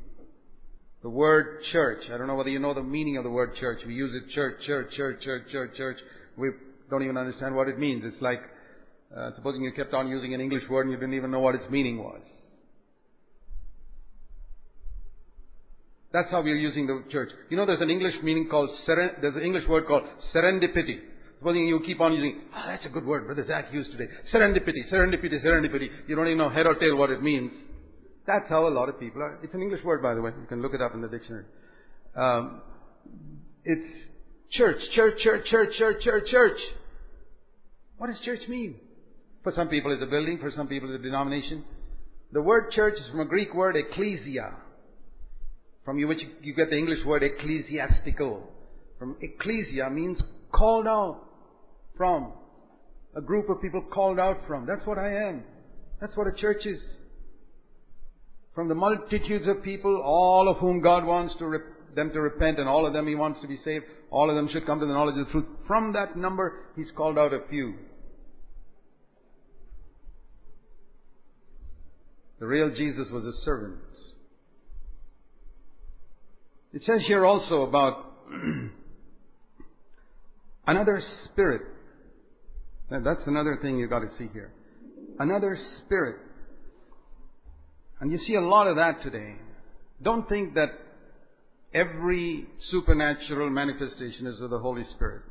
The word church, I don't know whether you know the meaning of the word church. We use it church, church, church, church, church, church. We don't even understand what it means. It's like, uh, supposing you kept on using an English word and you didn't even know what its meaning was. That's how we are using the church. You know, there's an English meaning called seren- there's an English word called serendipity. Supposing you keep on using, ah, that's a good word, Brother Zac used today. Serendipity, serendipity, serendipity. You don't even know head or tail what it means. That's how a lot of people are. It's an English word, by the way. You can look it up in the dictionary. Um, it's church, church, church, church, church, church, church. What does church mean? For some people, it's a building. For some people, it's a denomination. The word church is from a Greek word ecclesia, from which you get the English word ecclesiastical. From ecclesia means called out from. A group of people called out from. That's what I am. That's what a church is. From the multitudes of people, all of whom God wants to rep- them to repent and all of them He wants to be saved, all of them should come to the knowledge of the truth. From that number, He's called out a few. The real Jesus was a servant. It says here also about another spirit. That's another thing you've got to see here. Another spirit. And you see a lot of that today. Don't think that every supernatural manifestation is of the Holy Spirit.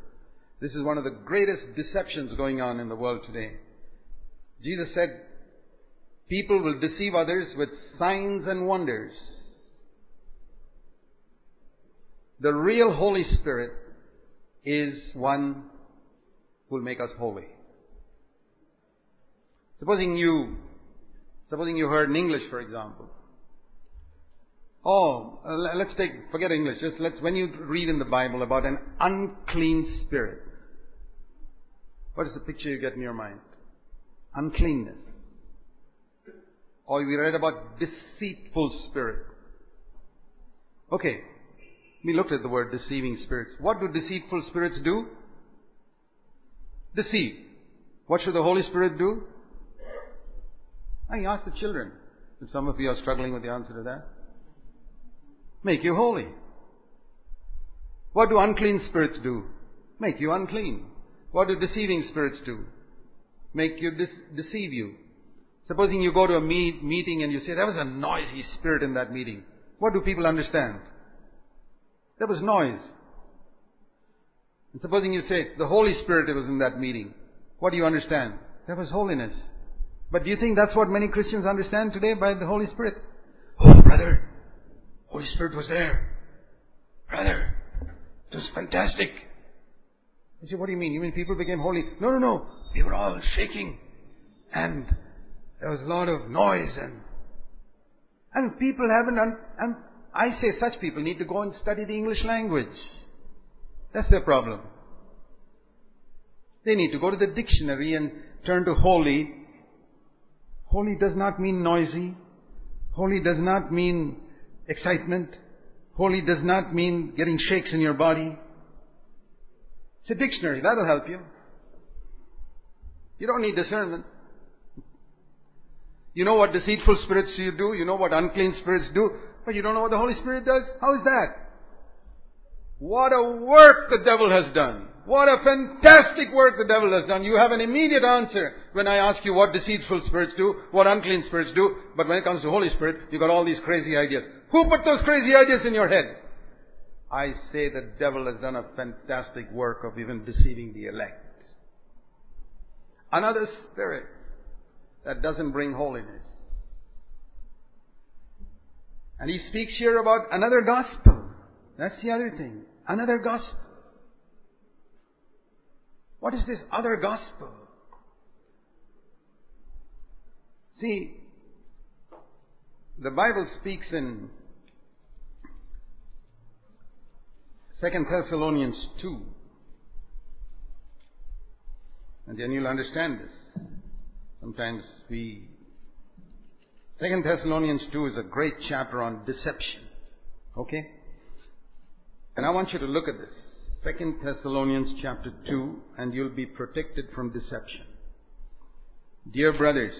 This is one of the greatest deceptions going on in the world today. Jesus said, people will deceive others with signs and wonders. The real Holy Spirit is one who will make us holy. Supposing you, supposing you heard in English, for example. Oh, uh, let's take, forget English, just let's, when you read in the Bible about an unclean spirit, what is the picture you get in your mind? Uncleanness. Or we read about deceitful spirit. Okay, we looked at the word deceiving spirits. What do deceitful spirits do? Deceive. What should the Holy Spirit do? I ask the children. If some of you are struggling with the answer to that. Make you holy. What do unclean spirits do? Make you unclean. What do deceiving spirits do? Make you de- deceive you. Supposing you go to a meet, meeting and you say, there was a noisy spirit in that meeting. What do people understand? There was noise. And supposing you say, the Holy Spirit was in that meeting. What do you understand? There was holiness. But do you think that's what many Christians understand today by the Holy Spirit? Oh, brother, Holy Spirit was there. Brother, it was fantastic. I say, what do you mean? You mean people became holy? No, no, no. They were all shaking. And there was a lot of noise and, and people haven't, un- and I say such people need to go and study the English language. That's their problem. They need to go to the dictionary and turn to holy Holy does not mean noisy. Holy does not mean excitement. Holy does not mean getting shakes in your body. It's a dictionary. That'll help you. You don't need discernment. You know what deceitful spirits you do. You know what unclean spirits do. But you don't know what the Holy Spirit does. How is that? What a work the devil has done. What a fantastic work the devil has done. You have an immediate answer when I ask you what deceitful spirits do, what unclean spirits do. But when it comes to Holy Spirit, you got all these crazy ideas. Who put those crazy ideas in your head? I say the devil has done a fantastic work of even deceiving the elect. Another spirit that doesn't bring holiness. And he speaks here about another gospel. That's the other thing. Another gospel. What is this other gospel? See, the Bible speaks in 2 Thessalonians 2. And then you'll understand this. Sometimes we. 2 Thessalonians 2 is a great chapter on deception. Okay? And I want you to look at this. Second Thessalonians chapter 2, and you'll be protected from deception. Dear brothers,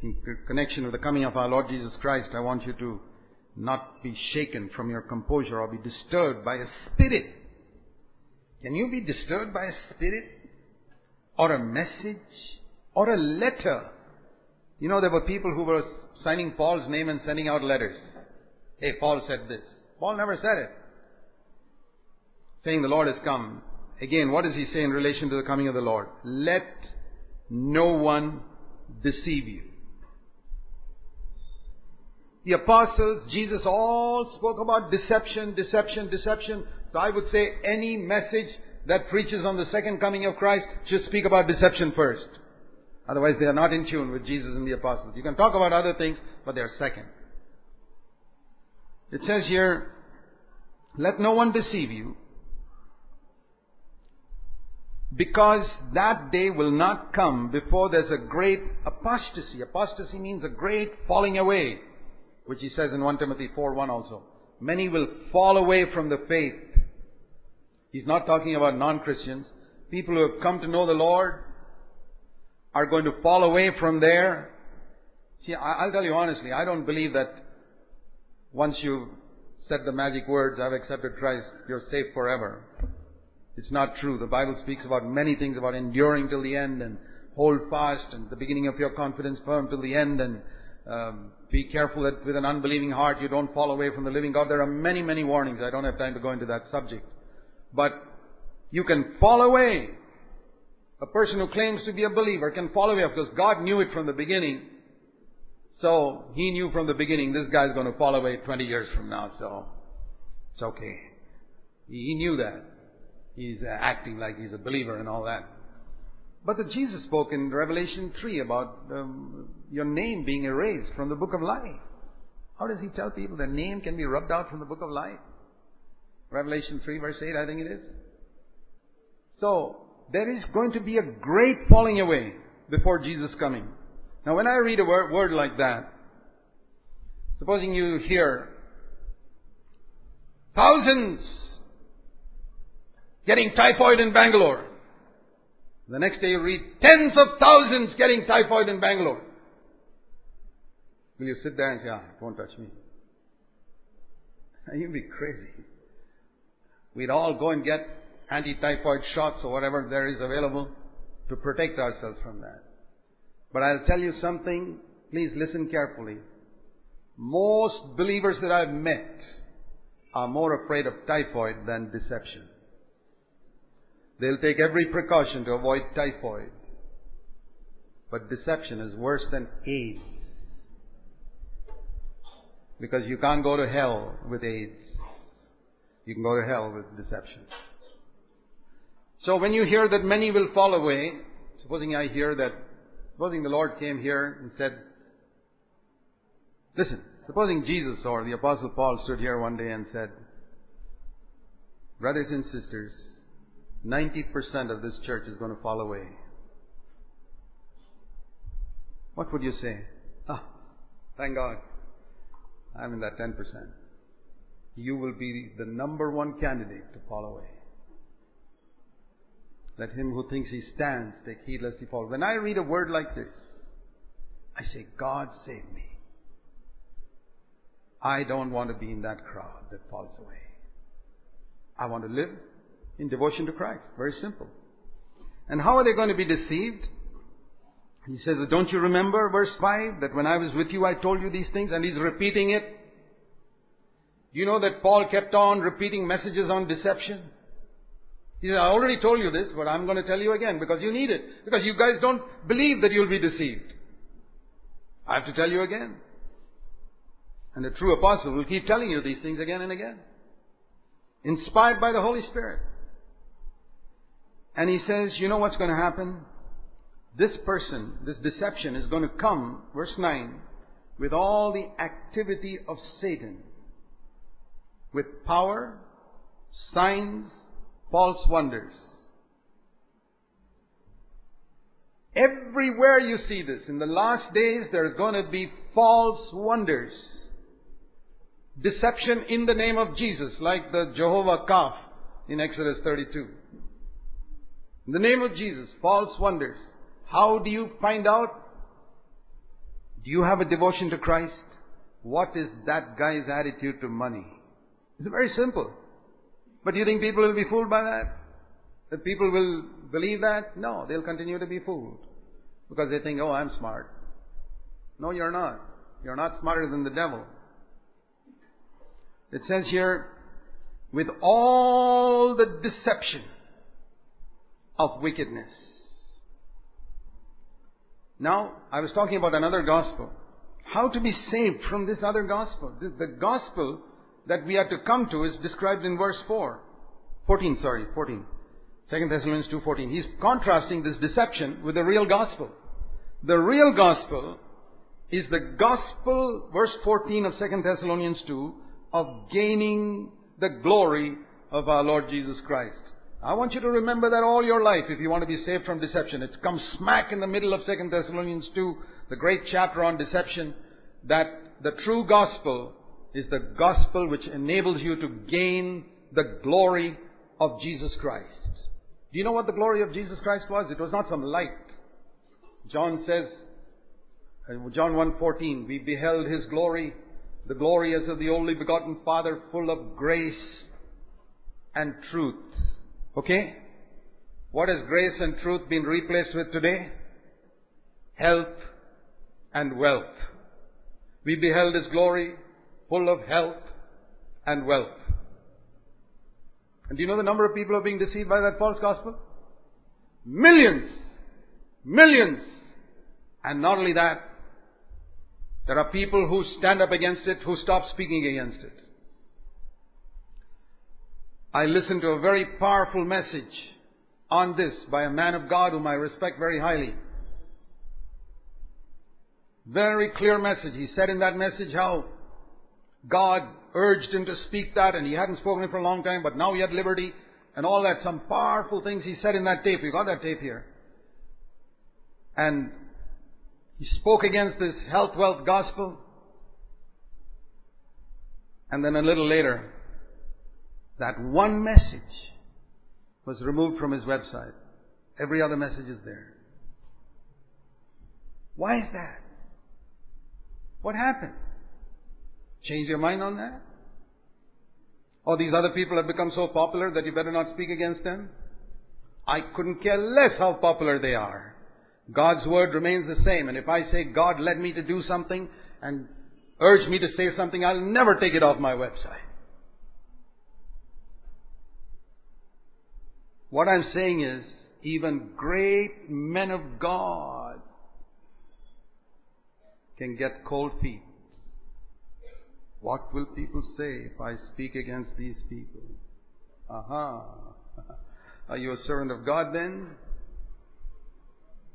in connection with the coming of our Lord Jesus Christ, I want you to not be shaken from your composure or be disturbed by a spirit. Can you be disturbed by a spirit? Or a message? Or a letter? You know, there were people who were signing Paul's name and sending out letters. Hey, Paul said this. Paul never said it. Saying the Lord has come. Again, what does he say in relation to the coming of the Lord? Let no one deceive you. The apostles, Jesus all spoke about deception, deception, deception. So I would say any message that preaches on the second coming of Christ should speak about deception first. Otherwise they are not in tune with Jesus and the apostles. You can talk about other things, but they are second. It says here, let no one deceive you, because that day will not come before there's a great apostasy. Apostasy means a great falling away, which he says in 1 Timothy 4 1 also. Many will fall away from the faith. He's not talking about non-Christians. People who have come to know the Lord are going to fall away from there. See, I'll tell you honestly, I don't believe that once you've said the magic words, I've accepted Christ, you're safe forever. It's not true. The Bible speaks about many things about enduring till the end and hold fast and the beginning of your confidence firm till the end and um, be careful that with an unbelieving heart you don't fall away from the living God. There are many, many warnings. I don't have time to go into that subject. But you can fall away. A person who claims to be a believer can fall away because God knew it from the beginning. So He knew from the beginning this guy's going to fall away 20 years from now. So it's okay. He knew that he's uh, acting like he's a believer and all that. But the Jesus spoke in Revelation 3 about um, your name being erased from the book of life. How does he tell people their name can be rubbed out from the book of life? Revelation 3 verse 8, I think it is. So, there is going to be a great falling away before Jesus coming. Now when I read a word, word like that, supposing you hear thousands getting typhoid in Bangalore. The next day you read tens of thousands getting typhoid in Bangalore. Will you sit there and say, ah, it won't touch me? You'd be crazy. We'd all go and get anti-typhoid shots or whatever there is available to protect ourselves from that. But I'll tell you something, please listen carefully. Most believers that I've met are more afraid of typhoid than deception. They'll take every precaution to avoid typhoid. But deception is worse than AIDS. Because you can't go to hell with AIDS. You can go to hell with deception. So when you hear that many will fall away, supposing I hear that, supposing the Lord came here and said, listen, supposing Jesus or the Apostle Paul stood here one day and said, brothers and sisters, 90% of this church is going to fall away. What would you say? Ah, thank God. I'm in that 10%. You will be the number one candidate to fall away. Let him who thinks he stands take heed lest he fall. When I read a word like this, I say, God save me. I don't want to be in that crowd that falls away. I want to live in devotion to Christ. Very simple. And how are they going to be deceived? He says, don't you remember verse 5 that when I was with you I told you these things and he's repeating it? You know that Paul kept on repeating messages on deception? He said, I already told you this, but I'm going to tell you again because you need it. Because you guys don't believe that you'll be deceived. I have to tell you again. And the true apostle will keep telling you these things again and again. Inspired by the Holy Spirit. And he says, you know what's going to happen? This person, this deception is going to come, verse 9, with all the activity of Satan. With power, signs, false wonders. Everywhere you see this, in the last days, there's going to be false wonders. Deception in the name of Jesus, like the Jehovah calf in Exodus 32. In the name of Jesus, false wonders. How do you find out? Do you have a devotion to Christ? What is that guy's attitude to money? It's very simple. But do you think people will be fooled by that? That people will believe that? No, they'll continue to be fooled. Because they think, oh, I'm smart. No, you're not. You're not smarter than the devil. It says here, with all the deception of wickedness. Now, I was talking about another gospel. How to be saved from this other gospel. The gospel that we are to come to is described in verse 4. 14, sorry, 14. 2 Thessalonians 2.14. He's contrasting this deception with the real gospel. The real gospel is the gospel, verse 14 of 2 Thessalonians 2, of gaining the glory of our Lord Jesus Christ. I want you to remember that all your life if you want to be saved from deception. It's come smack in the middle of 2 Thessalonians 2, the great chapter on deception, that the true gospel is the gospel which enables you to gain the glory of Jesus Christ. Do you know what the glory of Jesus Christ was? It was not some light. John says, uh, John 1.14, we beheld His glory, the glory as of the only begotten Father, full of grace and truth. Okay? What has grace and truth been replaced with today? Health and wealth. We beheld His glory, full of health and wealth. And do you know the number of people who are being deceived by that false gospel? Millions! Millions! And not only that, there are people who stand up against it, who stop speaking against it. I listened to a very powerful message on this by a man of God whom I respect very highly. Very clear message. He said in that message how God urged him to speak that and he hadn't spoken it for a long time, but now he had liberty and all that. Some powerful things he said in that tape. You got that tape here. And he spoke against this health wealth gospel. And then a little later, that one message was removed from his website. Every other message is there. Why is that? What happened? Change your mind on that? Or these other people have become so popular that you better not speak against them? I couldn't care less how popular they are. God's word remains the same. And if I say God led me to do something and urged me to say something, I'll never take it off my website. What I'm saying is, even great men of God can get cold feet. What will people say if I speak against these people? Aha. Are you a servant of God then?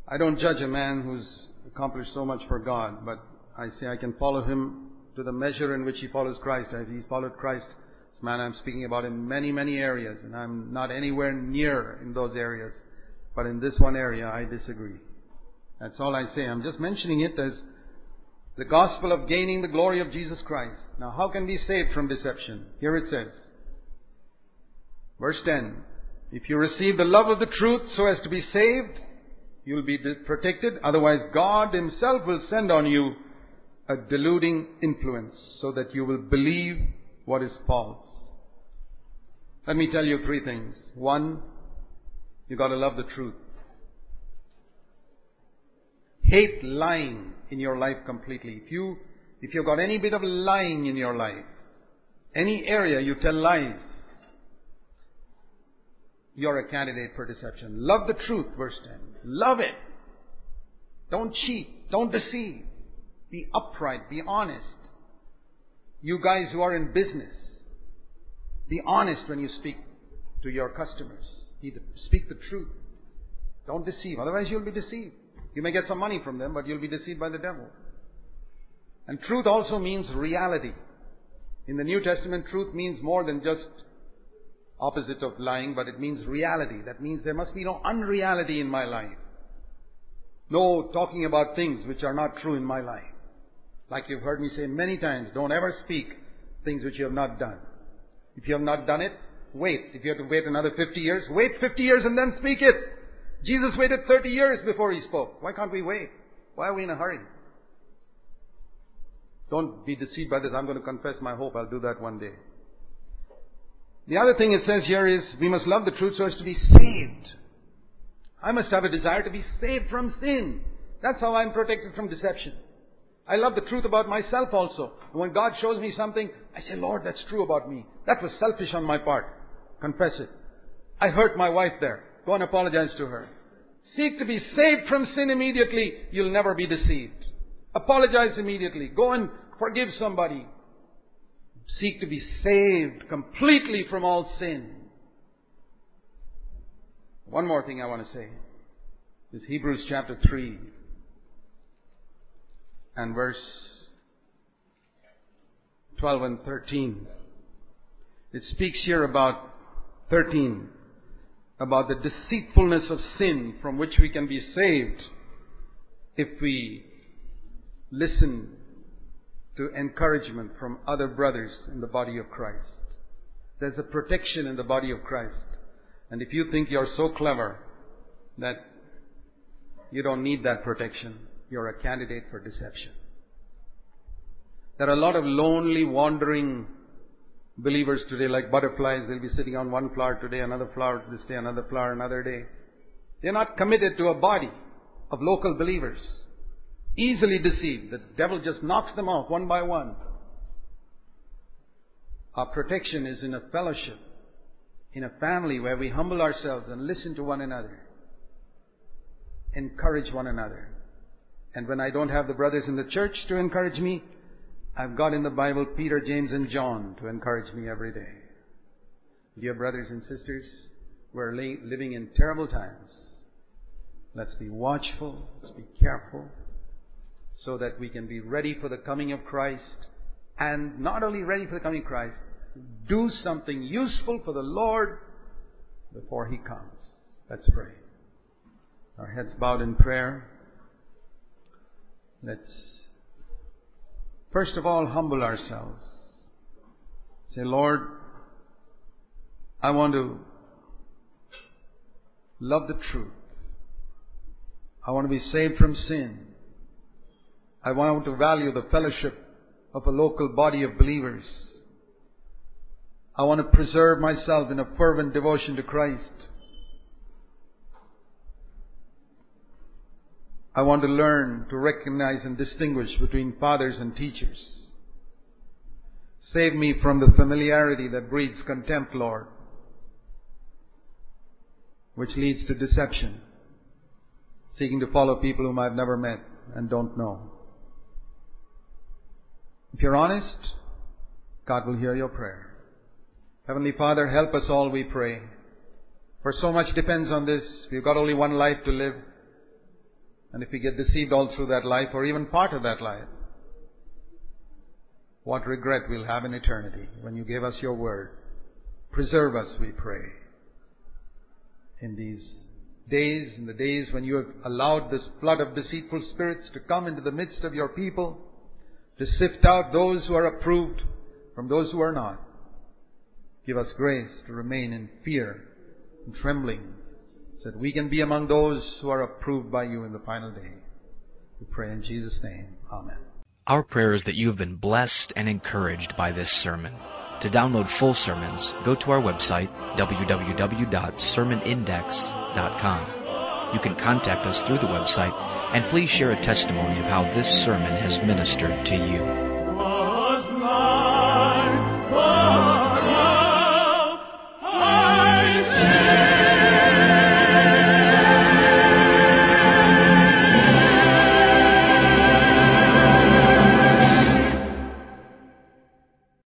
I don't judge a man who's accomplished so much for God, but I say I can follow him to the measure in which he follows Christ. If he's followed Christ, this man I'm speaking about in many, many areas, and I'm not anywhere near in those areas. But in this one area, I disagree. That's all I say. I'm just mentioning it as The gospel of gaining the glory of Jesus Christ. Now, how can we saved from deception? Here it says, verse 10, if you receive the love of the truth so as to be saved, you will be protected. Otherwise, God Himself will send on you a deluding influence so that you will believe what is false. Let me tell you three things. One, you gotta love the truth. Hate lying in your life completely. If you, if you've got any bit of lying in your life, any area you tell lies, you're a candidate for deception. Love the truth, verse 10. Love it. Don't cheat. Don't deceive. Be upright. Be honest. You guys who are in business, be honest when you speak to your customers. Speak the truth. Don't deceive. Otherwise you'll be deceived. You may get some money from them, but you'll be deceived by the devil. And truth also means reality. In the New Testament, truth means more than just opposite of lying, but it means reality. That means there must be no unreality in my life. No talking about things which are not true in my life. Like you've heard me say many times, don't ever speak things which you have not done. If you have not done it, wait. If you have to wait another 50 years, wait 50 years and then speak it. Jesus waited 30 years before he spoke. Why can't we wait? Why are we in a hurry? Don't be deceived by this. I'm going to confess my hope. I'll do that one day. The other thing it says here is we must love the truth so as to be saved. I must have a desire to be saved from sin. That's how I'm protected from deception. I love the truth about myself also. When God shows me something, I say, Lord, that's true about me. That was selfish on my part. Confess it. I hurt my wife there. Go and apologize to her. Seek to be saved from sin immediately. You'll never be deceived. Apologize immediately. Go and forgive somebody. Seek to be saved completely from all sin. One more thing I want to say is Hebrews chapter 3 and verse 12 and 13. It speaks here about 13 about the deceitfulness of sin from which we can be saved if we listen to encouragement from other brothers in the body of Christ. There's a protection in the body of Christ. And if you think you're so clever that you don't need that protection, you're a candidate for deception. There are a lot of lonely, wandering believers today like butterflies. They'll be sitting on one flower today, another flower this day, another flower another day. They're not committed to a body of local believers. Easily deceived. The devil just knocks them off one by one. Our protection is in a fellowship, in a family where we humble ourselves and listen to one another, encourage one another. And when I don't have the brothers in the church to encourage me, I've got in the Bible Peter, James, and John to encourage me every day. Dear brothers and sisters, we're living in terrible times. Let's be watchful, let's be careful, so that we can be ready for the coming of Christ, and not only ready for the coming of Christ, do something useful for the Lord before He comes. Let's pray. Our heads bowed in prayer. Let's first of all humble ourselves. Say, Lord, I want to love the truth. I want to be saved from sin. I want to value the fellowship of a local body of believers. I want to preserve myself in a fervent devotion to Christ. I want to learn to recognize and distinguish between fathers and teachers. Save me from the familiarity that breeds contempt, Lord, which leads to deception, seeking to follow people whom I've never met and don't know. If you're honest, God will hear your prayer. Heavenly Father, help us all, we pray. For so much depends on this. We've got only one life to live. And if we get deceived all through that life, or even part of that life, what regret we'll have in eternity when you gave us your word. Preserve us, we pray. In these days, in the days when you have allowed this flood of deceitful spirits to come into the midst of your people, to sift out those who are approved from those who are not. Give us grace to remain in fear and trembling that we can be among those who are approved by you in the final day. We pray in Jesus' name. Amen. Our prayer is that you have been blessed and encouraged by this sermon. To download full sermons, go to our website, www.sermonindex.com. You can contact us through the website, and please share a testimony of how this sermon has ministered to you.